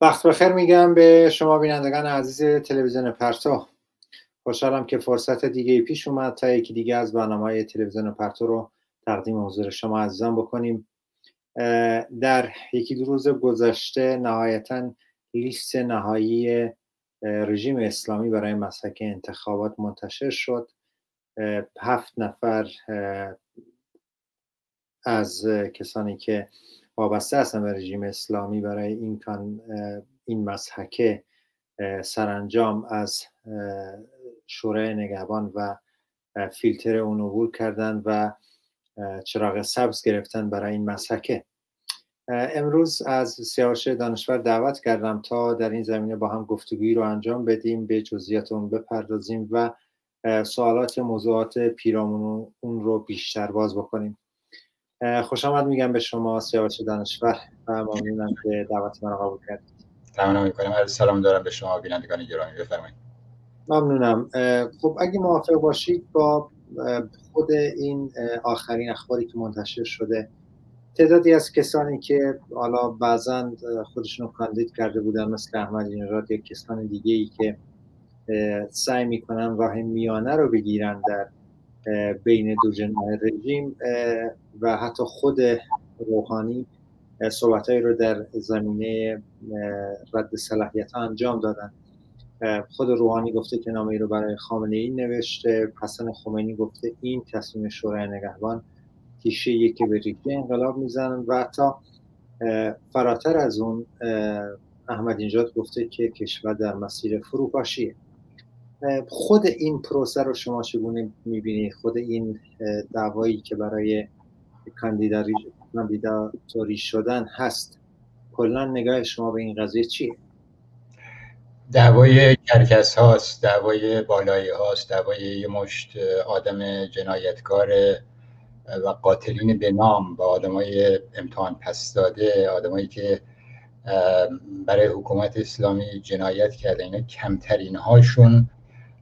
وقت بخیر میگم به شما بینندگان عزیز تلویزیون پرتو. خوشحالم که فرصت دیگه پیش اومد تا یکی دیگه از برنامه تلویزیون پرتو رو تقدیم حضور شما عزیزان بکنیم. در یکی دو روز گذشته نهایتا لیست نهایی رژیم اسلامی برای مسحک انتخابات منتشر شد. هفت نفر از کسانی که وابسته هستن به رژیم اسلامی برای این کان این مسحکه سرانجام از شورای نگهبان و فیلتر اون عبور کردن و چراغ سبز گرفتن برای این مسحکه. امروز از سیاوش دانشور دعوت کردم تا در این زمینه با هم گفتگویی رو انجام بدیم به جزئیات اون بپردازیم و سوالات موضوعات پیرامون اون رو بیشتر باز بکنیم. خوش آمد میگم به شما سیاوش دانشور. و ممنونم که دعوت من قبول کردید. ممنون می‌کنم. عرض سلام دارم به شما بینندگان گرامی. بفرمایید. ممنونم. خب اگه موافق باشید با خود این آخرین اخباری که منتشر شده تعدادی از کسانی که حالا بعضا خودشون رو کاندید کرده بودن مثل احمد نژاد یا کسان دیگه ای که سعی می‌کنن راه میانه رو بگیرن در بین دو جناح رژیم و حتی خود روحانی صحبتهایی رو در زمینه رد صلاحیت انجام دادن. خود روحانی گفته که نامه رو برای خامنه ای نوشته. حسن خمینی گفته این تصمیم شورای نگهبان تیشه که به ریشه انقلاب می‌زنن. و حتی فراتر از اون احمد اینجاد گفته که کشور در مسیر فروپاشیه. خود این پروسه رو شما چگونه می‌بینید خود این دعوایی که برای کاندیداتوری شدن هست کلا نگاه شما به این قضیه چیه؟ دعوای کرکس هاست دعوای بالایی هاست دعوای یه مشت آدم جنایتکار و قاتلین به نام با آدمای امتحان پس داده آدمایی که برای حکومت اسلامی جنایت کرده اینا کمترین هاشون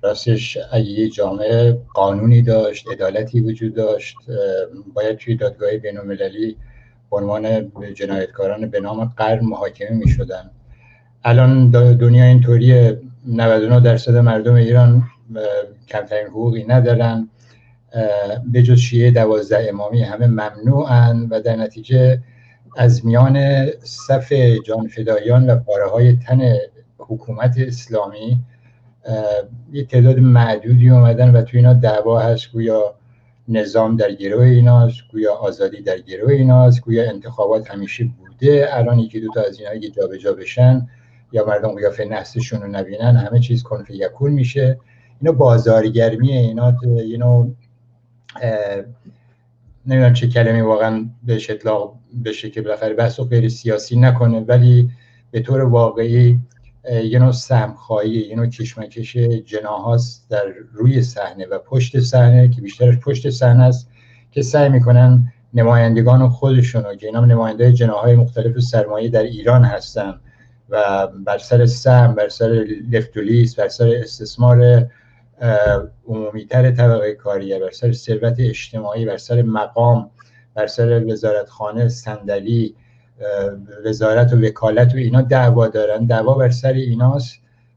راستش اگه یه جامعه قانونی داشت عدالتی وجود داشت باید توی دادگاه بین المللی به عنوان جنایتکاران به نام قرن محاکمه می شدن الان دنیا اینطوری 99 درصد مردم ایران کمترین حقوقی ندارن. به جز شیعه دوازده امامی همه ممنوعن و در نتیجه از میان صف جانفدایان و پاره های تن حکومت اسلامی یه تعداد معدودی اومدن و تو اینا دعوا هست. گویا نظام در گروه ایناست گویا آزادی در گروه ایناست گویا انتخابات همیشه بوده. الان یکی دو تا از اینا اگه جابجا بشن یا مردم قیافه نسلشون رو نبینن همه چیز کنف یکون میشه. اینا بازارگرمیه اینا اینو نمی‌دونم چه کلمه واقعا بهش اطلاق بشه که بالاخره بحث غیر سیاسی نکنه ولی به طور واقعی یه نوع سمخایی یه نوع کشمکش جناهاست در روی صحنه و پشت صحنه که بیشترش پشت صحنه است که سعی می‌کنن نمایندگان خودشونو که اینا نماینده جناهای مختلف سرمایه در ایران هستن و بر سر سهم بر سر لفتولیس بر سر استثمار عمومیتر طبقه کاریه بر سر ثروت اجتماعی بر سر مقام بر سر وزارتخانه صندلی وزارت و وکالت و اینا دعوا دارن. دعوا بر سر ایناست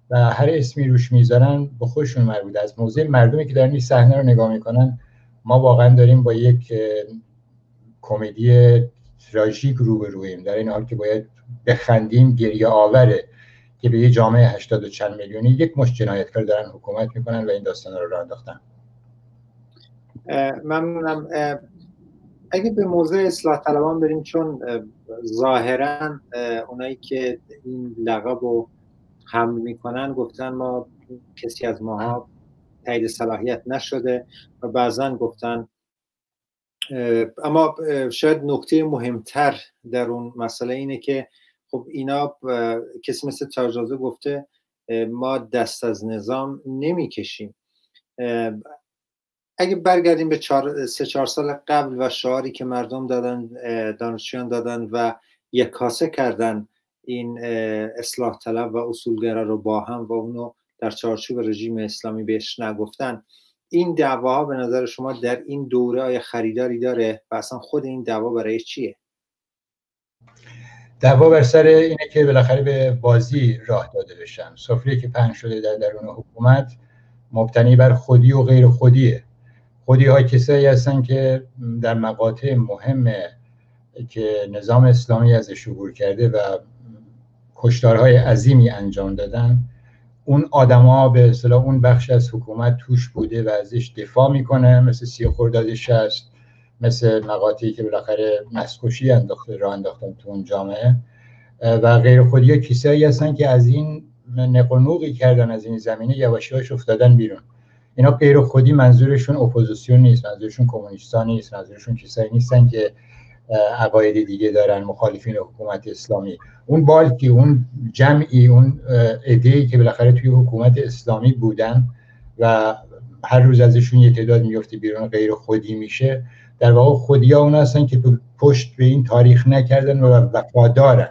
و هر اسمی روش می‌ذارن به خودشون مربوطه از موضع مردمی که دارن این صحنه رو نگاه می‌کنن ما واقعا داریم با یک کمدی تراژیک روبرویم. در این حال که باید بخندیم گریه آوره که به یه جامعه 80 و چند میلیونی یک مش جنایتکار دارن حکومت می‌کنن و این داستان رو راه انداختن. ممنونم. اگه به موضوع اصلاح طلبان بریم چون ظاهرا اونایی که این لقب رو حمل می‌کنن گفتن ما کسی از ماها تایید صلاحیت نشده و بعضا گفتن اما شاید نکته مهمتر در اون مسئله اینه که خب اینا کسی مثل تاجازه گفته ما دست از نظام نمی‌کشیم. اگه برگردیم به چار، سه چهار سال قبل و شعاری که مردم دادن دانشجویان دادن و یک کاسه کردن این اصلاح طلب و اصولگرا رو با هم و اونو در چارچوب رژیم اسلامی بهش نگفتن. این دعواها به نظر شما در این دوره های خریداری داره و اصلا خود این دعوا برای چیه؟ دعوا بر سر اینه که بالاخره به بازی راه داده بشن. سفره که پنج شده در درون حکومت مبتنی بر خودی و غیر خودیه. خودی های کسایی هستن که در مقاطع مهم که نظام اسلامی ازش عبور کرده و کشتارهای عظیمی انجام دادن اون آدما به اصطلاح اون بخش از حکومت توش بوده و ازش دفاع می‌کنه مثل سی خرداد شست مثل مقاطعی که بالاخره مسکوشی انداخته را انداختن تو اون جامعه. و غیر خودی کیسایی هستن که از این نقنوقی کردن از این زمینه یواشی هاش افتادن بیرون. اینا غیر خودی منظورشون اپوزیسیون نیست منظورشون کمونیستان نیست منظورشون کسایی نیستن که عقاید دیگه دارن مخالفین حکومت اسلامی. اون بالکی اون جمعی اون ای که بالاخره توی حکومت اسلامی بودن و هر روز ازشون یه تعداد میفته بیرون غیر خودی میشه در واقع خودی ها اون هستن که پشت به این تاریخ نکردن و وفادارن.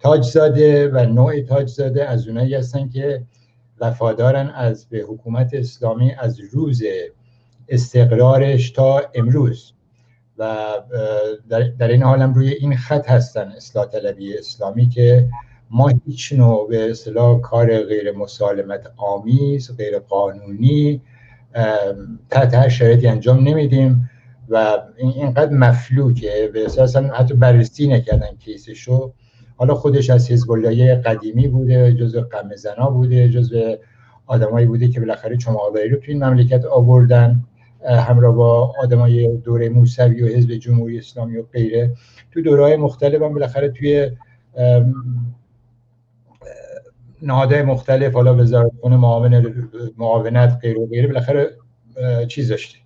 تاج زاده و نوع تاج زاده از اونایی هستن که وفادارن از به حکومت اسلامی از روز استقرارش تا امروز. و در این حالم روی این خط هستن اصلاح طلبی اسلامی که ما هیچ نوع به اصطلاح کار غیر مسالمت آمیز غیر قانونی تحت هر شرایطی انجام نمیدیم. و اینقدر مفلوکه به اساس حتی بررسی نکردن کیسشو. حالا خودش از حزب قدیمی بوده جزء قم زنا بوده جزء آدمایی بوده که بالاخره چماقداری رو توی این مملکت آوردن همراه با آدمای دوره موسوی و حزب جمهوری اسلامی و غیره. تو دوره مختلف هم بالاخره توی نهادهای مختلف حالا وزارت خونه معاونت غیر و غیره بالاخره چیز داشته.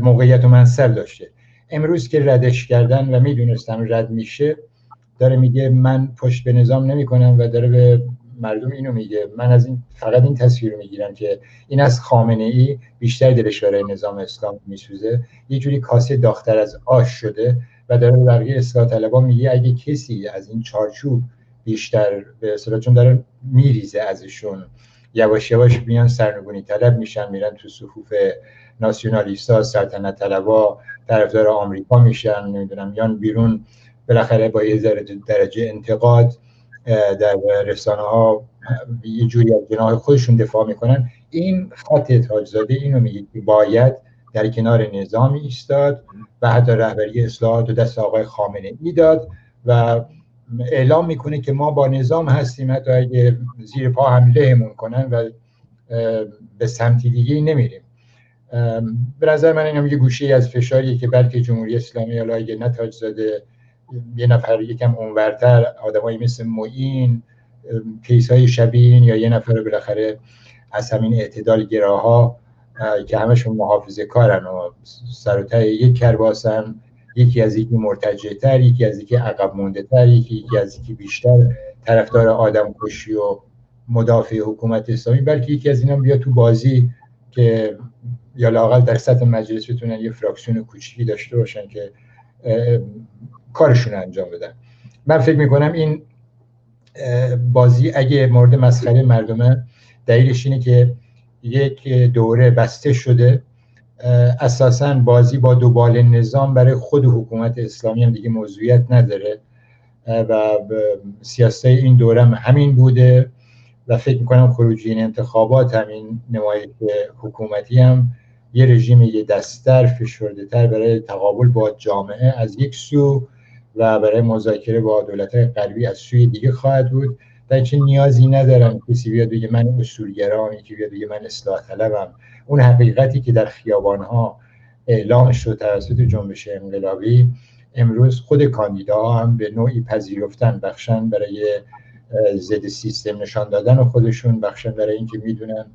موقعیت و منصب داشته. امروز که ردش کردن و می‌دونستم رد میشه داره میگه من پشت به نظام نمی کنم و داره به مردم اینو میگه. من از این فقط این تصویر می‌گیرم که این از خامنه ای بیشتر دلش برای نظام اسلام میسوزه. یه جوری کاسه داختر از آش شده و داره بقیه اصلاح طلبا میگه اگه کسی از این چارچوب بیشتر به اصطلاح چون داره میریزه ازشون یواش یواش میان سرنگونی طلب میشن میرن تو صفوف ناسیونالیستا سلطنت طلبا طرفدار آمریکا میشن نمی‌دونم میان بیرون بالاخره با یه درجه انتقاد در رسانه ها یه جوری از جناح خودشون دفاع می‌کنن. این خط تاجزاده اینو میگه که باید در کنار نظامی ایستاد و حتی رهبری اصلاحات و دست آقای خامنه ای داد و اعلام می‌کنه که ما با نظام هستیم حتی اگه زیر پا هم لهمون کنن و به سمتی دیگه نمیریم. به نظر من این یه گوشه از فشاریه که بلکه جمهوری اسلامی اگه نتاج زاده یه نفر یکم اونورتر آدمایی مثل معین کیس های شبیه یا یه نفر بالاخره از همین اعتدال گراها که همشون محافظه کارن و سر یک کرباسن یکی از یکی مرتجع تر یکی از یکی عقب مونده تر یکی, یکی از یکی بیشتر طرفدار آدم کشی و مدافع حکومت اسلامی بلکه یکی از اینا بیا تو بازی که یا لاقل در سطح مجلس بتونن یه فراکسیون کوچیکی داشته باشن که کارشون انجام بدن. من فکر می‌کنم این بازی اگه مورد مسخره مردمه دلیلش اینه که یک دوره بسته شده. اساسا بازی با دوبال نظام برای خود حکومت اسلامی هم دیگه موضوعیت نداره. و سیاست این دوره هم همین بوده و فکر می‌کنم خروجی این انتخابات همین نمایش حکومتی هم یه رژیم یه دستر فشرده تر برای تقابل با جامعه از یک سو و برای مذاکره با دولت غربی از سوی دیگه خواهد بود. در چه نیازی ندارم کسی بیاد بگه من اصولگرام یکی بیاد بگه من اصلاح طلبم. اون حقیقتی که در خیابان ها اعلام شد توسط جنبش انقلابی امروز خود کاندیداها هم به نوعی پذیرفتن بخشن برای ضد سیستم نشان دادن و خودشون بخشن برای اینکه می‌دونن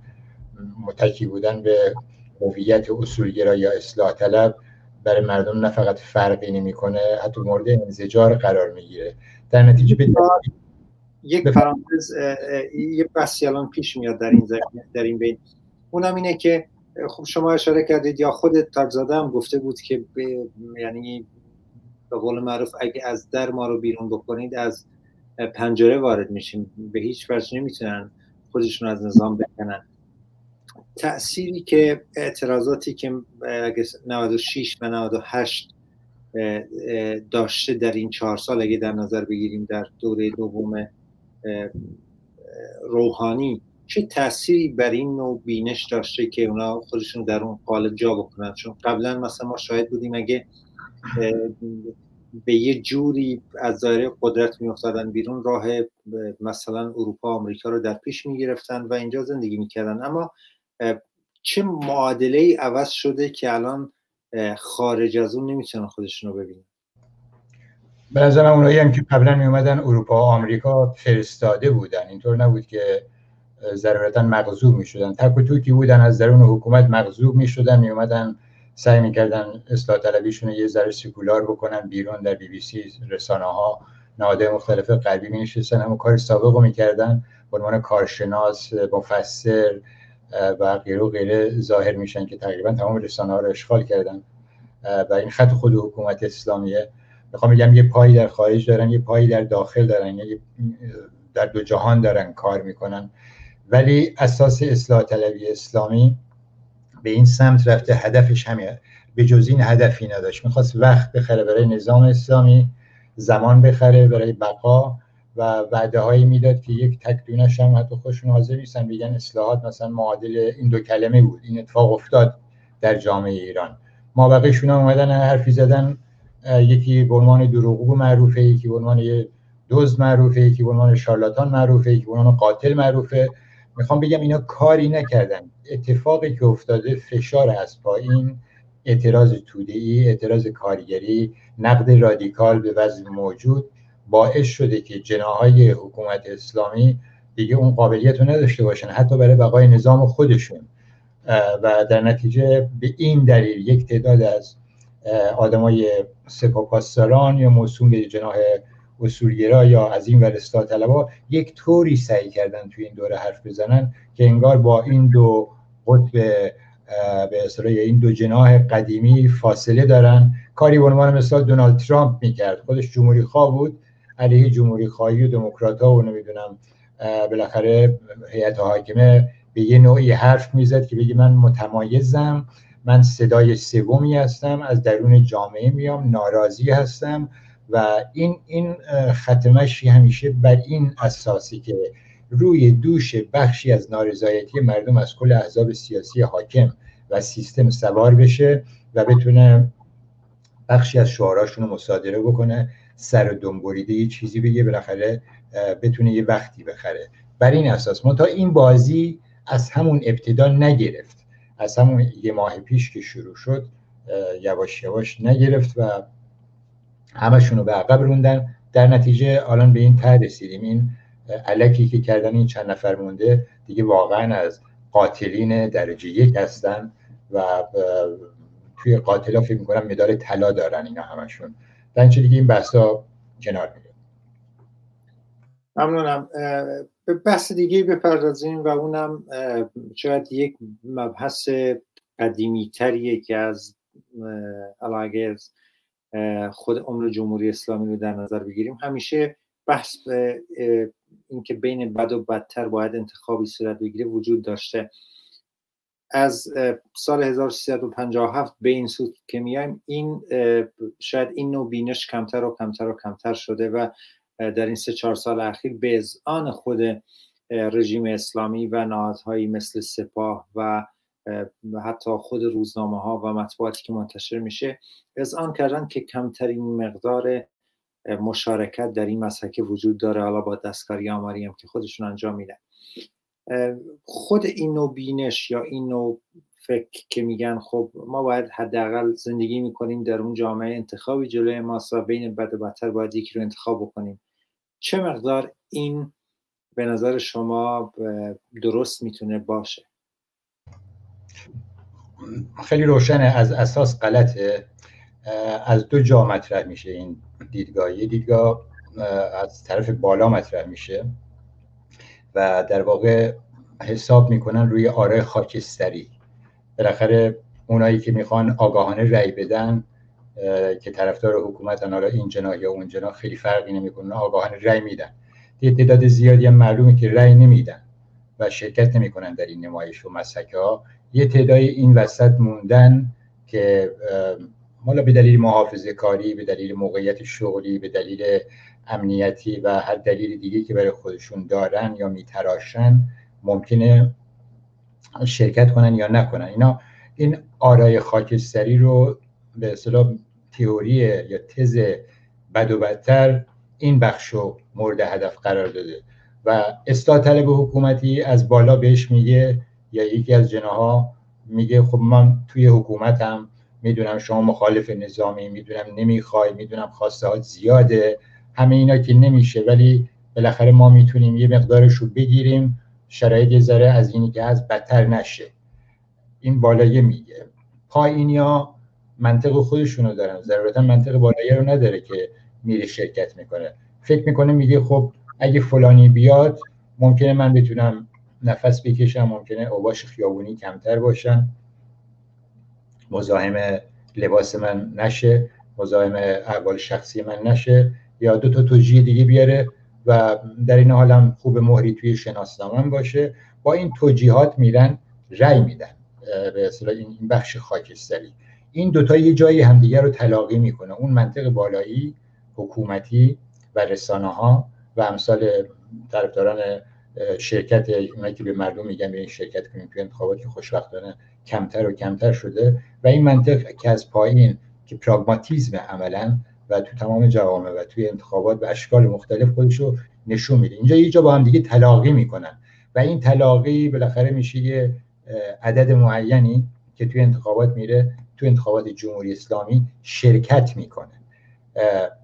متکی بودن به هویت اصولگرا یا اصلاح طلب. برای مردم نه فقط فرقی نمی‌کنه حتی مورد انزجار قرار می‌گیره. در نتیجه به یک پرانتز یه بحثی الان پیش میاد در این در این بین. اونم اینه که خب شما اشاره کردید یا خود تاجزاده هم گفته بود که به یعنی به قول معروف اگه از در ما رو بیرون بکنید از پنجره وارد میشیم. به هیچ وجه نمی‌تونن خودشون از نظام بکنن. تأثیری که اعتراضاتی که 96 و 98 داشته در این چهار سال اگه در نظر بگیریم در دوره دوم روحانی چه تأثیری بر این نوع بینش داشته که اونا خودشون در اون قالب جا بکنن؟ چون قبلا مثلا ما شاهد بودیم اگه به یه جوری از دایره قدرت میافتادن بیرون راه مثلا اروپا آمریکا رو در پیش می‌گرفتن و اینجا زندگی می‌کردن. اما چه معادله ای عوض شده که الان خارج از اون نمی‌تونن خودشون رو ببینن؟ به نظر اونایی هم که قبلا می اومدن اروپا و آمریکا فرستاده بودن. اینطور نبود که ضرورتا مغضوب می شدن تک و توکی بودن از درون حکومت مغضوب می شدن می اومدن سعی می‌کردن اصلاح طلبیشون یه ذره سکولار بکنن بیرون در بی بی سی رسانه ها نهادهای مختلف غربی می نشستن همون کار سابق رو می‌کردن. به عنوان کارشناس مفسر و غیره و غیره ظاهر میشن که تقریبا تمام رسانه ها رو اشغال کردن. و این خط خود حکومت اسلامیه. می‌خوام بگم یه پایی در خارج دارن یه پایی در داخل دارن یه در دو جهان دارن کار می‌کنن. ولی اساس اصلاح طلبی اسلامی به این سمت رفته هدفش همه به جز این هدفی نداشت. می‌خواست وقت بخره برای نظام اسلامی زمان بخره برای بقا. و وعده هایی می‌داد که یک تکدونش هم حتی خوشون حاضر نیستن بگن اصلاحات مثلا معادل این دو کلمه بود این اتفاق افتاد در جامعه ایران. ما بقیشون اومدن حرفی زدن. یکی به عنوان دروغگو معروفه یکی به عنوان دوز معروفه یکی به عنوان شارلاتان معروفه یکی به قاتل معروفه. می‌خوام بگم اینا کاری نکردن. اتفاقی که افتاده فشار از پایین اعتراض ای اعتراض کارگری نقد رادیکال به وضع موجود. باعث شده که جناهای حکومت اسلامی دیگه اون قابلیت رو نداشته باشن حتی برای بقای نظام خودشون. و در نتیجه به این دلیل یک تعداد از آدمای سپاپاسداران یا موسوم به جناح اصولگرا یا از این ور طلبا یک طوری سعی کردن توی این دوره حرف بزنن که انگار با این دو قطب به اصطلاح این دو جناح قدیمی فاصله دارن. کاری به عنوان مثال دونالد ترامپ می‌کرد. خودش جمهوری خواه بود. علیه جمهوری خواهی و دموکرات ها و نمی‌دونم بالاخره هیئت حاکمه به یه نوعی حرف می‌زد که بگی من متمایزم من صدای سومی هستم از درون جامعه میام ناراضی هستم و این این ختمشی همیشه بر این اساسی که روی دوش بخشی از نارضایتی مردم از کل احزاب سیاسی حاکم و سیستم سوار بشه و بتونه بخشی از شعاراشون رو مصادره بکنه. سر دنبوریده یه چیزی بگه بالاخره بتونه یه وقتی بخره. بر این اساس تا این بازی از همون ابتدا نگرفت. از همون یه ماه پیش که شروع شد یواش یواش نگرفت و همشون رو به عقب روندن. در نتیجه الان به این ته رسیدیم. این علکی که کردن این چند نفر مونده دیگه واقعا از قاتلین درجه یک هستن و توی قاتلا فکر می‌کنم مدال طلا دارن اینا همشون. در دیگه این بحثا کنار میره ممنونم. به بحث دیگه بپردازیم و اونم شاید یک مبحث قدیمی تریه که از علاقه خود عمر جمهوری اسلامی رو در نظر بگیریم. همیشه بحث اینکه بین بد و بدتر باید انتخابی صورت بگیره وجود داشته. از سال 1357 به این سود که میایم این شاید این نوع بینش کمتر و کمتر و کمتر شده و در این سه چهار سال اخیر به آن خود رژیم اسلامی و نهادهایی مثل سپاه و حتی خود روزنامه ها و مطبوعاتی که منتشر میشه آن کردن که کمترین مقدار مشارکت در این مسحک وجود داره. حالا با دستکاری آماری هم که خودشون انجام میدن. خود این نوع بینش یا این نوع فکر که میگن خب ما باید حداقل زندگی می‌کنیم در اون جامعه انتخابی جلوی ماست و بین بد و بدتر باید یکی رو انتخاب بکنیم. چه مقدار این به نظر شما درست می‌تونه باشه؟ خیلی روشنه از اساس غلطه. از دو جا مطرح میشه این دیدگاه. یه دیدگاه از طرف بالا مطرح میشه. و در واقع حساب می‌کنن روی آره خاکستری. بالاخره اونایی که می‌خوان آگاهانه رأی بدن که طرفدار حکومت حالا این جناح یا اون جناح خیلی فرقی نمی‌کنه آگاهانه رأی میدن. یه تعداد زیادی هم معلومه که رأی نمیدن و شرکت نمی‌کنن در این نمایش و مسحک ها یه تعدادی این وسط موندن که حالا به دلیل محافظه کاری به دلیل موقعیت شغلی به دلیل امنیتی و هر دلیل دیگه که برای خودشون دارن یا میتراشن ممکنه شرکت کنن یا نکنن. اینا این آرای خاکستری رو به اصطلاح تئوری یا تز بد و بدتر این بخش رو مورد هدف قرار داده و اصلاح طلب حکومتی از بالا بهش میگه یا یکی از جناها میگه خب من توی حکومتم می‌دونم شما مخالف نظامی می‌دونم نمی‌خوای می‌دونم خواسته ها زیاده. همه اینا که نمیشه ولی بالاخره ما می‌تونیم یه مقدارش رو بگیریم شرایط ذره از اینی که از بدتر نشه. این بالایه میگه. پایینیا منطق خودشونو دارن. ضرورتا منطق بالایه رو نداره که میره شرکت می‌کنه. فکر می‌کنه میگه خب اگه فلانی بیاد ممکنه من بتونم نفس بکشم ممکنه اوباش خیابونی کمتر باشن. مزاحم لباس من نشه مزاحم احوال شخصی من نشه. یا دو تا توجیه دیگه بیاره و در این حالم خوب مهری توی شناسنامه باشه. با این توجیهات میرن رأی میدن به اصطلاح این بخش خاکستری. این دوتا یه جایی همدیگه رو تلاقی می‌کنه. اون منطق بالایی حکومتی و رسانه ها و امثال طرفداران شرکت اونایی که به مردم میگن این شرکت کنیم توی انتخابات که خوشبختانه کمتر و کمتر شده. و این منطق که از پایین که پراگماتیزم عملا و تو تمام جوامع و توی انتخابات به اشکال مختلف خودش رو نشون میده. اینجا یه جا با هم دیگه تلاقی می‌کنن. و این تلاقی بالاخره میشه یه عدد معینی که توی انتخابات میره توی انتخابات جمهوری اسلامی شرکت می‌کنه.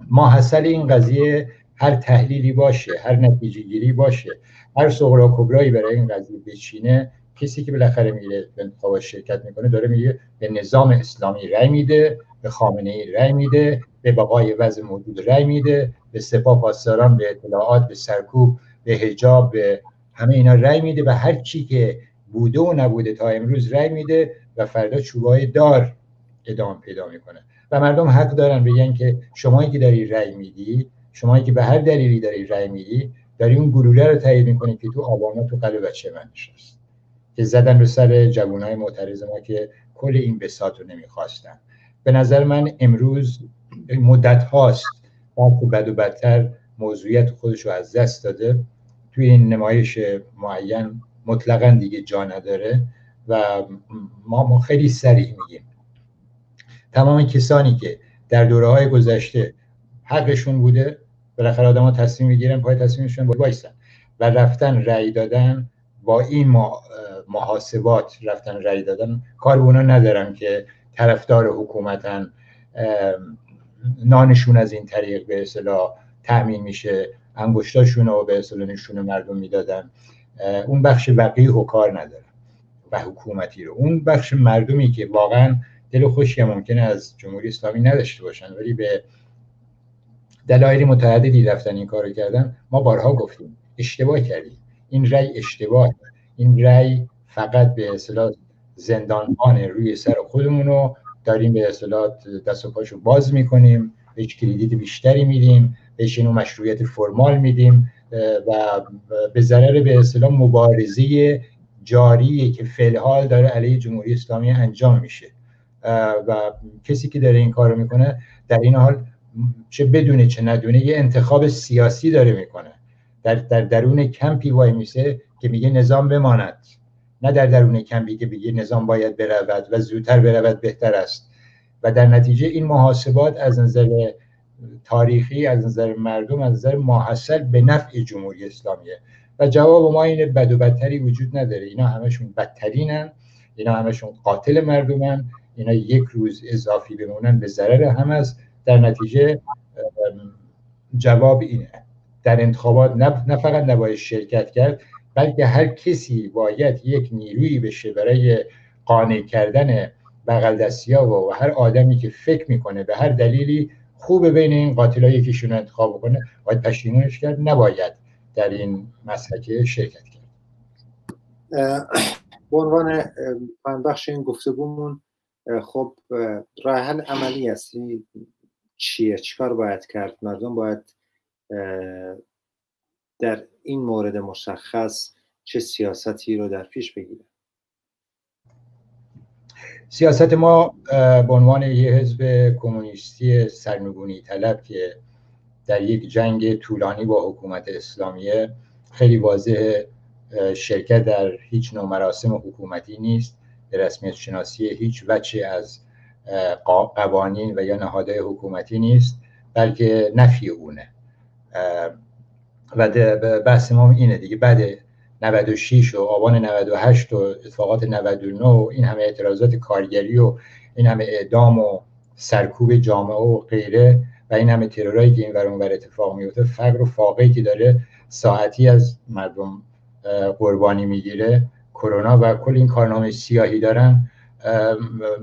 ماحصل این قضیه هر تحلیلی باشه هر نتیجه گیری باشه هر صغرا کبرایی برای این قضیه بچینه کسی که بالاخره میره به انتخابات شرکت می‌کنه داره میگه به نظام اسلامی رأی میده. به خامنه ای رأی میده به بقای وضع موجود رأی میده به سپاه پاسداران به اطلاعات به سرکوب به حجاب به همه اینا رأی میده و هر چی که بوده و نبوده تا امروز رأی میده و فردا چوبای دار ادامه پیدا می‌کنه. و مردم حق دارن بگن که شمایی که داری رأی میدی شمایی که به هر دلیلی داری رأی میدی داری اون گلوله رو تایید می‌کنی که تو آبانا تو قلب بچه من نشست. که زدن به سر جوانای معترض ما که کل این بساط رو نمی‌خواستن. به نظر من امروز مدت هاست. بد و بدتر موضوعیت خودش رو از دست داده. توی این نمایش معین مطلقا دیگه جا نداره و ما, خیلی سریع میگیم. تمام کسانی که در دوره های گذشته حقشون بوده بالاخره آدم ها تصمیم می‌گیرن پای تصمیمشون بایستن و رفتن رأی دادن با این محاسبات رفتن رأی دادن. کار اونا ندارم که طرفدار حکومتن نانشون از این طریق به اصطلاح تأمین میشه انگشتاشون رو به اصطلاح نشون مردم می‌دادن. اون بخش وقیح و کار نداره و حکومتی رو. اون بخش مردمی که واقعا دل خوشی ممکنه از جمهوری اسلامی نداشته باشن ولی به دلایلی متعددی رفتن این کارو کردن ما بارها گفتیم اشتباه کردیم. این رأی اشتباه این رأی فقط به اصطلاح زندانبان روی سر خودمون رو داریم به اصطلاح دست و پاشو باز می‌کنیم بهش کریدیت بیشتری میدیم بهش اینو مشروعیت فرمال میدیم و به ضرر به اصطلاح مبارزه جاری که فعل داره علیه جمهوری اسلامی انجام میشه. و کسی که داره این کارو می‌کنه در این حال چه بدونه چه ندونه یه انتخاب سیاسی داره می‌کنه. در, در درون کمپی وایمیسه که میگه نظام بماند. نه در درون کمپی که میگه نظام باید برود و زودتر برود بهتر است. و در نتیجه این محاسبات از نظر تاریخی از نظر مردم از نظر ماحصل به نفع جمهوری اسلامیه. و جواب ما اینه بد و بدتری وجود نداره. اینا همشون بدترینن اینا همشون قاتل مردمن اینا یک روز اضافی بمونن به ضرر همه است. در نتیجه جواب اینه. در انتخابات نه فقط نباید شرکت کرد بلکه هر کسی باید یک نیرویی بشه برای قانع کردن بغل دستی ها و هر آدمی که فکر می‌کنه به هر دلیلی خوب بین این قاتل ها یکیشون انتخاب کنه باید پشیمونش کرد. نباید در این مسحکه شرکت کرد. به عنوان بخش این گفتگومون خب راه حل عملی هستی؟ چیه؟ چیکار باید کرد؟ مردم باید در این مورد مشخص چه سیاستی رو در پیش بگیرن سیاست ما به عنوان یه حزب کمونیستی سرنگونی طلب که در یک جنگ طولانی با حکومت اسلامیه خیلی واضح شرکت در هیچ نوع مراسم حکومتی نیست. به رسمیت شناسی هیچ وچه از قوانین و یا نهادهای حکومتی نیست بلکه نفی اونه. و بحث ما اینه دیگه. بعد 96 و آبان 98 و اتفاقات 99 و این همه اعتراضات کارگری و این همه اعدام و سرکوب جامعه و غیره و این همه ترورایی که این ور اونور اتفاق میفته فقر و فاقهی که داره ساعتی از مردم قربانی می‌گیره. کرونا و کل این کارنامه سیاهی دارن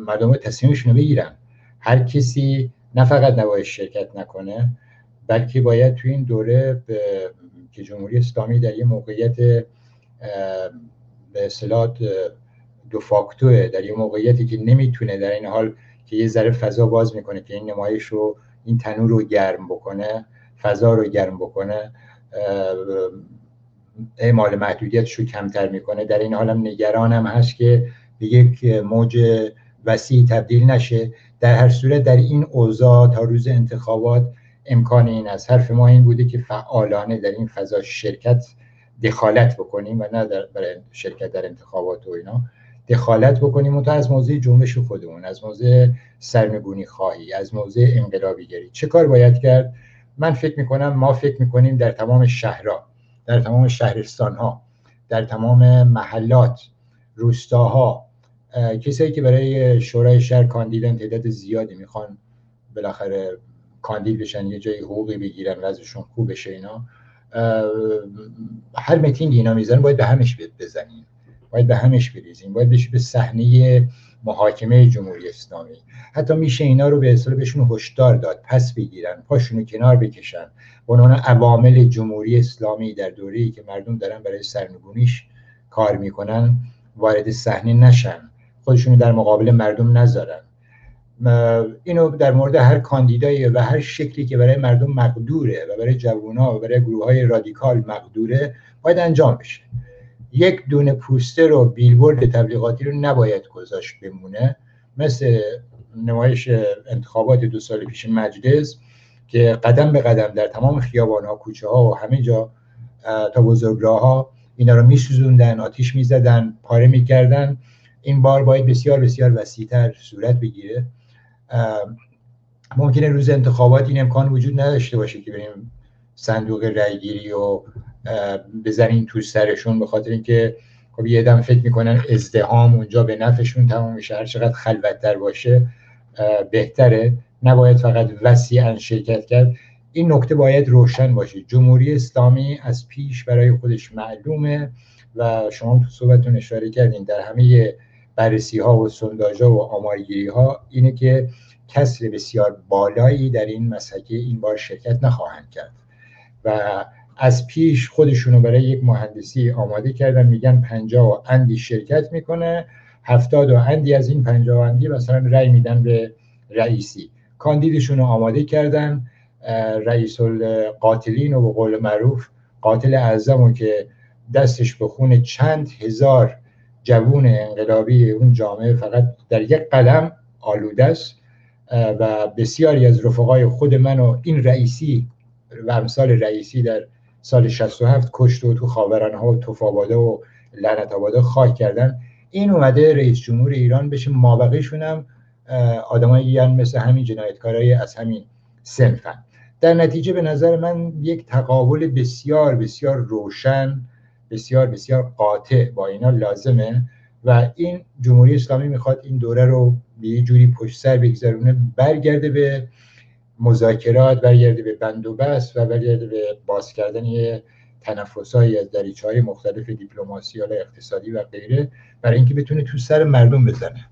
مردم تصمیمشون رو بگیرن. هر کسی نه فقط نباید شرکت نکنه بلکه باید تو این دوره که جمهوری اسلامی در یه موقعیت به اصطلاح دو فاکتوه در یه موقعیتی که نمی‌تونه در این حال که یه ذره فضا باز می‌کنه که این نمایش رو این تنور رو گرم بکنه فضا رو گرم بکنه اعمال محدودیتش رو کمتر می‌کنه. در این حالم نگرانم هست که به یک موج وسیع تبدیل نشه. در هر صورت در این اوضاع تا روز انتخابات امکان این از حرف ما این بوده که فعالانه در این فضا شرکت دخالت بکنیم و نه در برای شرکت در انتخابات و اینا دخالت بکنیم. تا از موضوع جنبش خودمون از موضوع سرنگونی خواهی از موضوع انقلابیگری چه کار باید کرد؟ من فکر می‌کنم ما فکر می‌کنیم در تمام شهرها در تمام شهرستان ها در تمام محلات روستاها کسایی که برای شورای شهر کاندیدن تعداد زیادی می‌خوان بالاخره کاندید بشن یه جایی حقوقی بگیرن وضعشون خوب بشه اینا. هر متینگ اینا می‌زنن باید به همش بزنیم باید به همش بریزیم باید بشه به صحنه محاکمه جمهوری اسلامی. حتی میشه اینا رو به اصطلاح بهشون هشدار داد. پس بگیرن پاشونو کنار بکشن. عنوان عوامل جمهوری اسلامی در دوره‌ای که مردم دارن برای سرنگونیش کار می‌کنن وارد صحنه نشن. خودشونو در مقابل مردم نذارن. اینو در مورد هر کاندیدایی و هر شکلی که برای مردم مقدوره و برای جوونا و برای گروه های رادیکال مقدوره باید انجام بشه. یک دونه پوستر و بیلبورد تبلیغاتی رو نباید گذاشت بمونه. مثل نمایش انتخابات دو سال پیش مجلس که قدم به قدم در تمام خیابان ها کوچه ها و همه جا تا بزرگراه ها اینا رو میسوزوندن آتیش می‌زدن پاره می‌کردن. این بار باید بسیار بسیار وسیعتر صورت بگیره. ممکنه روز انتخابات این امکان وجود نداشته باشه که بریم صندوق رأیگیری و بزنین تو سرشون به خاطر اینکه خب یه دم فکر می‌کنن ازدهام اونجا به نفعشون تمام میشه. هر چقدر خلوتتر باشه بهتره. نباید فقط وسیعا شرکت کرد. این نکته باید روشن باشه. جمهوری اسلامی از پیش برای خودش معلومه و شما تو صحبتتون اشاره کردین در همه بررسی ها و سنداج ها و آمارگیری ها اینه که کسر بسیار بالایی در این مسحکه این بار شرکت نخواهند کرد. و از پیش خودشونو برای یک مهندسی آماده کردن میگن پنجاه و اندی شرکت می‌کنه هفتاد و اندی از این پنجاه و اندی مثلا رأی میدن به رئیسی. کاندیدشون رو آماده کردن رئیس قاتلین و به قول معروف قاتل اعظم که دستش به خون چند هزار جوون انقلابی اون جامعه فقط در یک قلم آلوده است و بسیاری از رفقای خود من و این رئیسی و امثال رئیسی در سال 67 کشت و تو خاورانه ها و توفاباده و لعنت آباده خاک کردن. این اومده رئیس جمهور ایران بشه مابقیشون هم آدمایی مثل همین جنایتکارای از همین سنفن. در نتیجه به نظر من یک تقابل بسیار بسیار روشن بسیار بسیار قاطع با اینا لازمه و این جمهوری اسلامی می‌خواد این دوره رو به یه جوری پشت سر بگذارونه برگرده به مذاکرات برگرده به بند و برگرده به باز کردن یه تنفسهایی از دریچه های مختلف دیپلماسی یا اقتصادی و غیره برای اینکه بتونه تو سر مردم بزنه.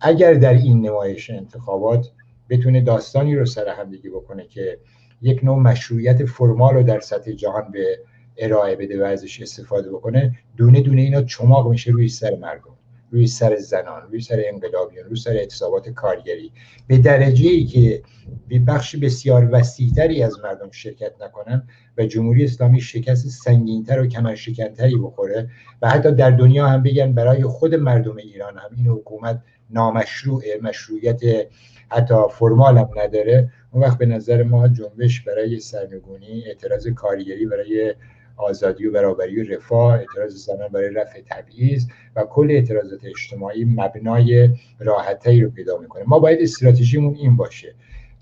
اگر در این نمایش انتخابات بتونه داستانی رو سر همدیگه بکنه که یک نوع مشروعیت فرمال رو در سطح جهان به ارائه بده و ازش استفاده بکنه دونه دونه اینا چماق میشه روی سر مردم روی سر زنان روی سر انقلابیان روی سر اعتصابات کارگری. به درجه ای که به بخش بسیار وسیعتری از مردم شرکت نکنن و جمهوری اسلامی شکست سنگینتر و کمر شکنتری بخوره و حتی در دنیا هم بگن برای خود مردم ایران هم این حکومت نامشروع مشروعیت حتی فرمال هم نداره. اون وقت به نظر ما جنبش برای سرنگونی اعتراض کارگری برای آزادی و برابری و رفاه اعتراض زنان برای رفع تبعیض و کل اعتراضات اجتماعی مبنای راحتی رو پیدا می‌کنه. ما باید استراتژیمون این باشه.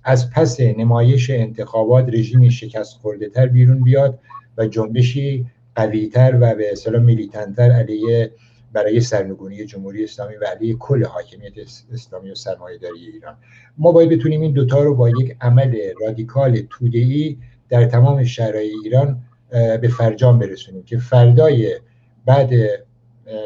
از پس نمایش انتخابات رژیمی شکست خورده تر بیرون بیاد و جنبشی قویتر و به اصطلاح میلیتنتر علیه برای سرنگونی جمهوری اسلامی و علیه کل حاکمیت اسلامی و سرمایه‌داری ایران. ما باید بتونیم این دوتا رو با یک عمل رادیکال توده‌ای در تمام شهرهای ایران به فرجام برسونیم که فردای بعد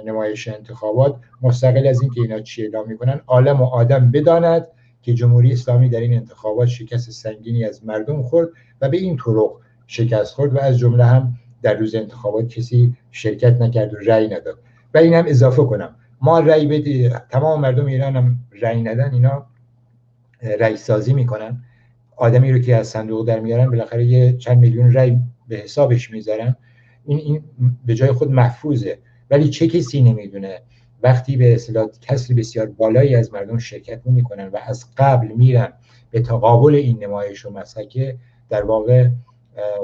نمایش انتخابات مستقل از اینکه اینا چی اعلام می‌کنن عالم و آدم بداند که جمهوری اسلامی در این انتخابات شکست سنگینی از مردم خورد و به این طرق شکست خورد و از جمله هم در روز انتخابات کسی شرکت نکرد و رأی نداد. و این هم اضافه کنم. ما رأی بده تمام مردم ایران هم رأی ندن اینا رأی سازی می‌کنن. آدمی رو که از صندوق در میارن بالاخره یه چند میلیون رأی به حسابش می‌ذارن. این این به جای خود محفوظه ولی چه کسی نمی‌دونه. وقتی به اصطلاح کسری بسیار بالایی از مردم شرکت نمی‌کنن و از قبل میرن به تقابل این نمایش و مسکه در واقع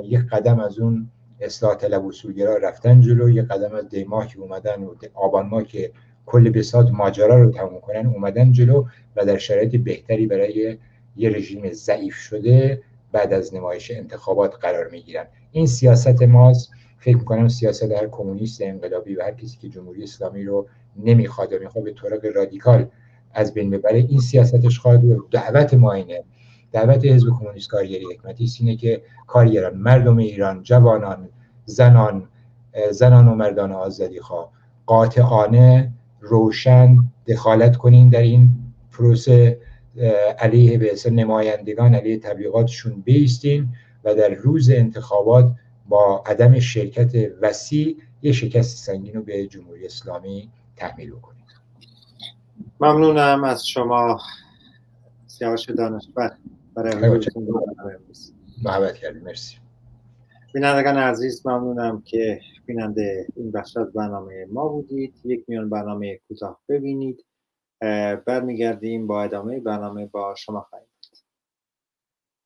یک قدم از اون اصلاح طلب اصولگرا رفتن جلو یک قدم از دیماه که اومدن و آبان ما که کل بساط ماجرا رو تموم کنن اومدن جلو و در شرایط بهتری برای یه رژیم ضعیف شده بعد از نمایش انتخابات قرار می‌گیرن. این سیاست ماست. فکر می‌کنم سیاست هر کمونیست انقلابی و هر کسی که جمهوری اسلامی رو نمی‌خواد و می‌خواد به طرق رادیکال از بین ببره این سیاستش خواهد و دعوت ما اینه. دعوت حزب کمونیست کارگری حکمتی اینه که کارگران مردم ایران جوانان زنان زنان و مردان آزادی خواه قاطعانه روشن دخالت کنین در این پروسه. علیه به نمایندگان علیه تبلیغاتشون بیستین. و در روز انتخابات با عدم شرکت وسیع یه شکست سنگین رو به جمهوری اسلامی تحمیل بکنید ممنونم از شما سیاوش دانشور برای محبت کردیم. مرسی. بینندگان عزیز ممنونم که بیننده این بخش از برنامه ما بودید. یک میان برنامه کوتاه ببینید. بعد میگردیم با ادامه برنامه با شما خواهیم.